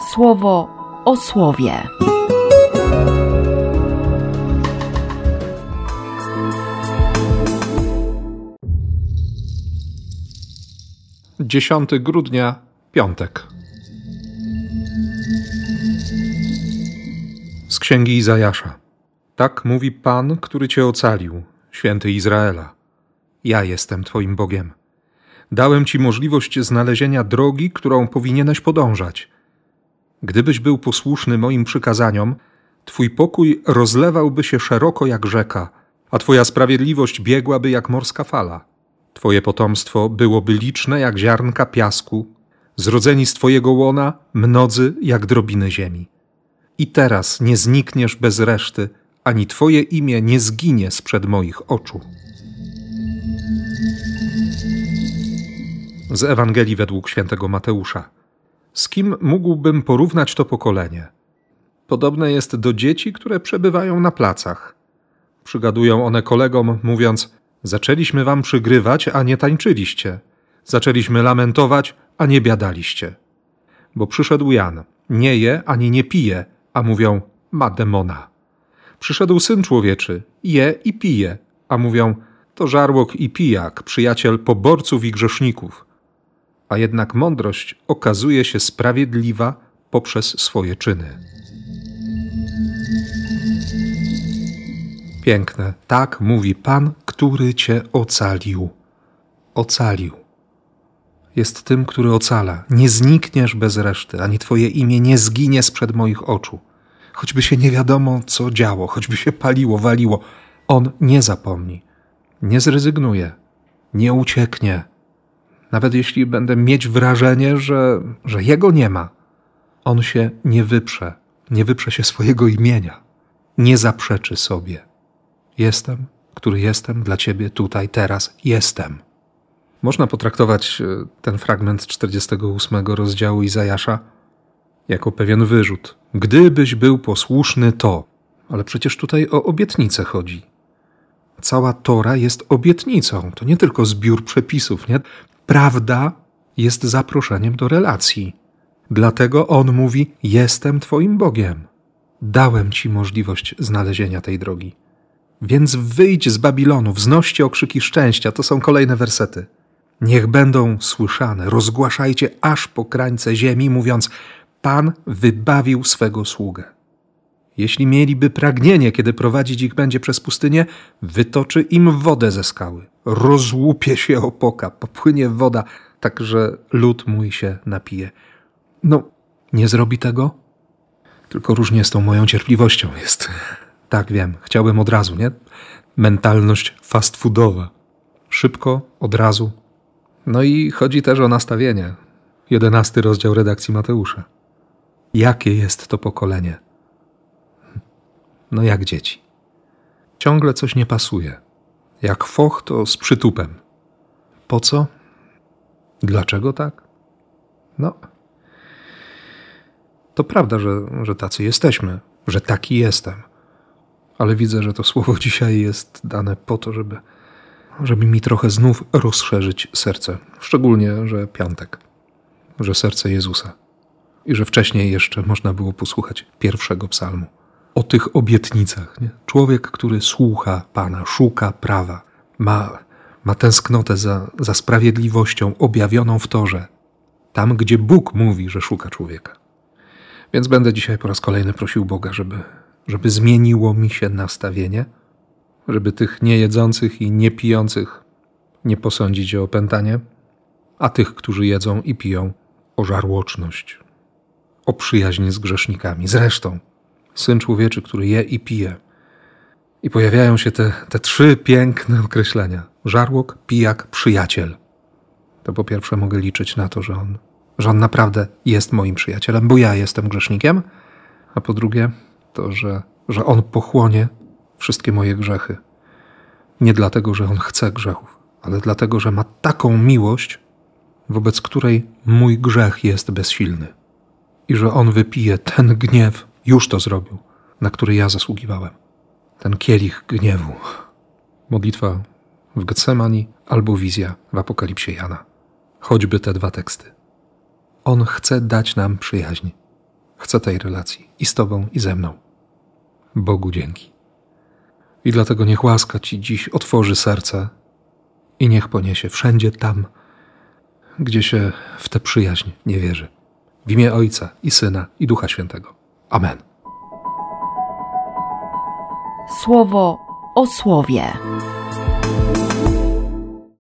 słowo o słowie. Dziesiąty grudnia, piątek. Z księgi Izajasza. Tak mówi Pan, który cię ocalił, święty Izraela. Ja jestem Twoim Bogiem. Dałem Ci możliwość znalezienia drogi, którą powinieneś podążać. Gdybyś był posłuszny moim przykazaniom, Twój pokój rozlewałby się szeroko jak rzeka, a Twoja sprawiedliwość biegłaby jak morska fala. Twoje potomstwo byłoby liczne jak ziarnka piasku, zrodzeni z Twojego łona mnodzy jak drobiny ziemi. I teraz nie znikniesz bez reszty, ani Twoje imię nie zginie sprzed moich oczu. Z Ewangelii według świętego Mateusza. Z kim mógłbym porównać to pokolenie? Podobne jest do dzieci, które przebywają na placach. Przygadują one kolegom, mówiąc: Zaczęliśmy wam przygrywać, a nie tańczyliście. Zaczęliśmy lamentować, a nie biadaliście. Bo przyszedł Jan, nie je ani nie pije, a mówią: Ma demona. Przyszedł syn człowieczy, je i pije, a mówią: To żarłok i pijak, przyjaciel poborców i grzeszników a jednak mądrość okazuje się sprawiedliwa poprzez swoje czyny. Piękne, tak mówi Pan, który cię ocalił. Ocalił. Jest tym, który ocala. Nie znikniesz bez reszty, ani twoje imię nie zginie sprzed moich oczu. Choćby się nie wiadomo, co działo, choćby się paliło, waliło, on nie zapomni, nie zrezygnuje, nie ucieknie nawet jeśli będę mieć wrażenie, że, że jego nie ma, on się nie wyprze, nie wyprze się swojego imienia, nie zaprzeczy sobie. Jestem, który jestem dla ciebie tutaj, teraz, jestem. Można potraktować e, ten fragment 48 rozdziału Izajasza jako pewien wyrzut. Gdybyś był posłuszny, to. Ale przecież tutaj o obietnicę chodzi. Cała Tora jest obietnicą. To nie tylko zbiór przepisów, nie? Prawda jest zaproszeniem do relacji. Dlatego on mówi: Jestem Twoim Bogiem. Dałem Ci możliwość znalezienia tej drogi. Więc wyjdź z Babilonu, wznoście okrzyki szczęścia. To są kolejne wersety. Niech będą słyszane, rozgłaszajcie aż po krańce ziemi, mówiąc: Pan wybawił swego sługę. Jeśli mieliby pragnienie, kiedy prowadzić ich będzie przez pustynię, wytoczy im wodę ze skały. Rozłupie się opoka, popłynie woda, tak że lud mój się napije. No, nie zrobi tego? Tylko różnie z tą moją cierpliwością jest. Tak, wiem, chciałbym od razu, nie? Mentalność fast foodowa. Szybko, od razu. No i chodzi też o nastawienie. Jedenasty rozdział redakcji Mateusza. Jakie jest to pokolenie? no jak dzieci. Ciągle coś nie pasuje. Jak foch, to z przytupem. Po co? Dlaczego tak? No, to prawda, że, że tacy jesteśmy, że taki jestem. Ale widzę, że to słowo dzisiaj jest dane po to, żeby, żeby mi trochę znów rozszerzyć serce. Szczególnie, że piątek, że serce Jezusa. I że wcześniej jeszcze można było posłuchać pierwszego psalmu o tych obietnicach. Nie? Człowiek, który słucha Pana, szuka prawa, ma, ma tęsknotę za, za sprawiedliwością objawioną w torze, tam gdzie Bóg mówi, że szuka człowieka. Więc będę dzisiaj po raz kolejny prosił Boga, żeby, żeby zmieniło mi się nastawienie, żeby tych niejedzących i niepijących nie posądzić o opętanie, a tych, którzy jedzą i piją, o żarłoczność, o przyjaźń z grzesznikami. Zresztą, syn człowieczy, który je i pije. I pojawiają się te, te trzy piękne określenia: żarłok, pijak, przyjaciel. To po pierwsze mogę liczyć na to, że on, że on naprawdę jest moim przyjacielem, bo ja jestem grzesznikiem, a po drugie to, że, że on pochłonie wszystkie moje grzechy. Nie dlatego, że on chce grzechów, ale dlatego, że ma taką miłość, wobec której mój grzech jest bezsilny. I że on wypije ten gniew już to zrobił, na który ja zasługiwałem. Ten kielich gniewu. Modlitwa w Getsemani albo wizja w Apokalipsie Jana. Choćby te dwa teksty. On chce dać nam przyjaźń. Chcę tej relacji i z Tobą, i ze mną. Bogu dzięki. I dlatego niech łaska Ci dziś otworzy serce i niech poniesie wszędzie tam, gdzie się w tę przyjaźń nie wierzy. W imię Ojca i Syna i Ducha Świętego. Amen. Słowo o słowie.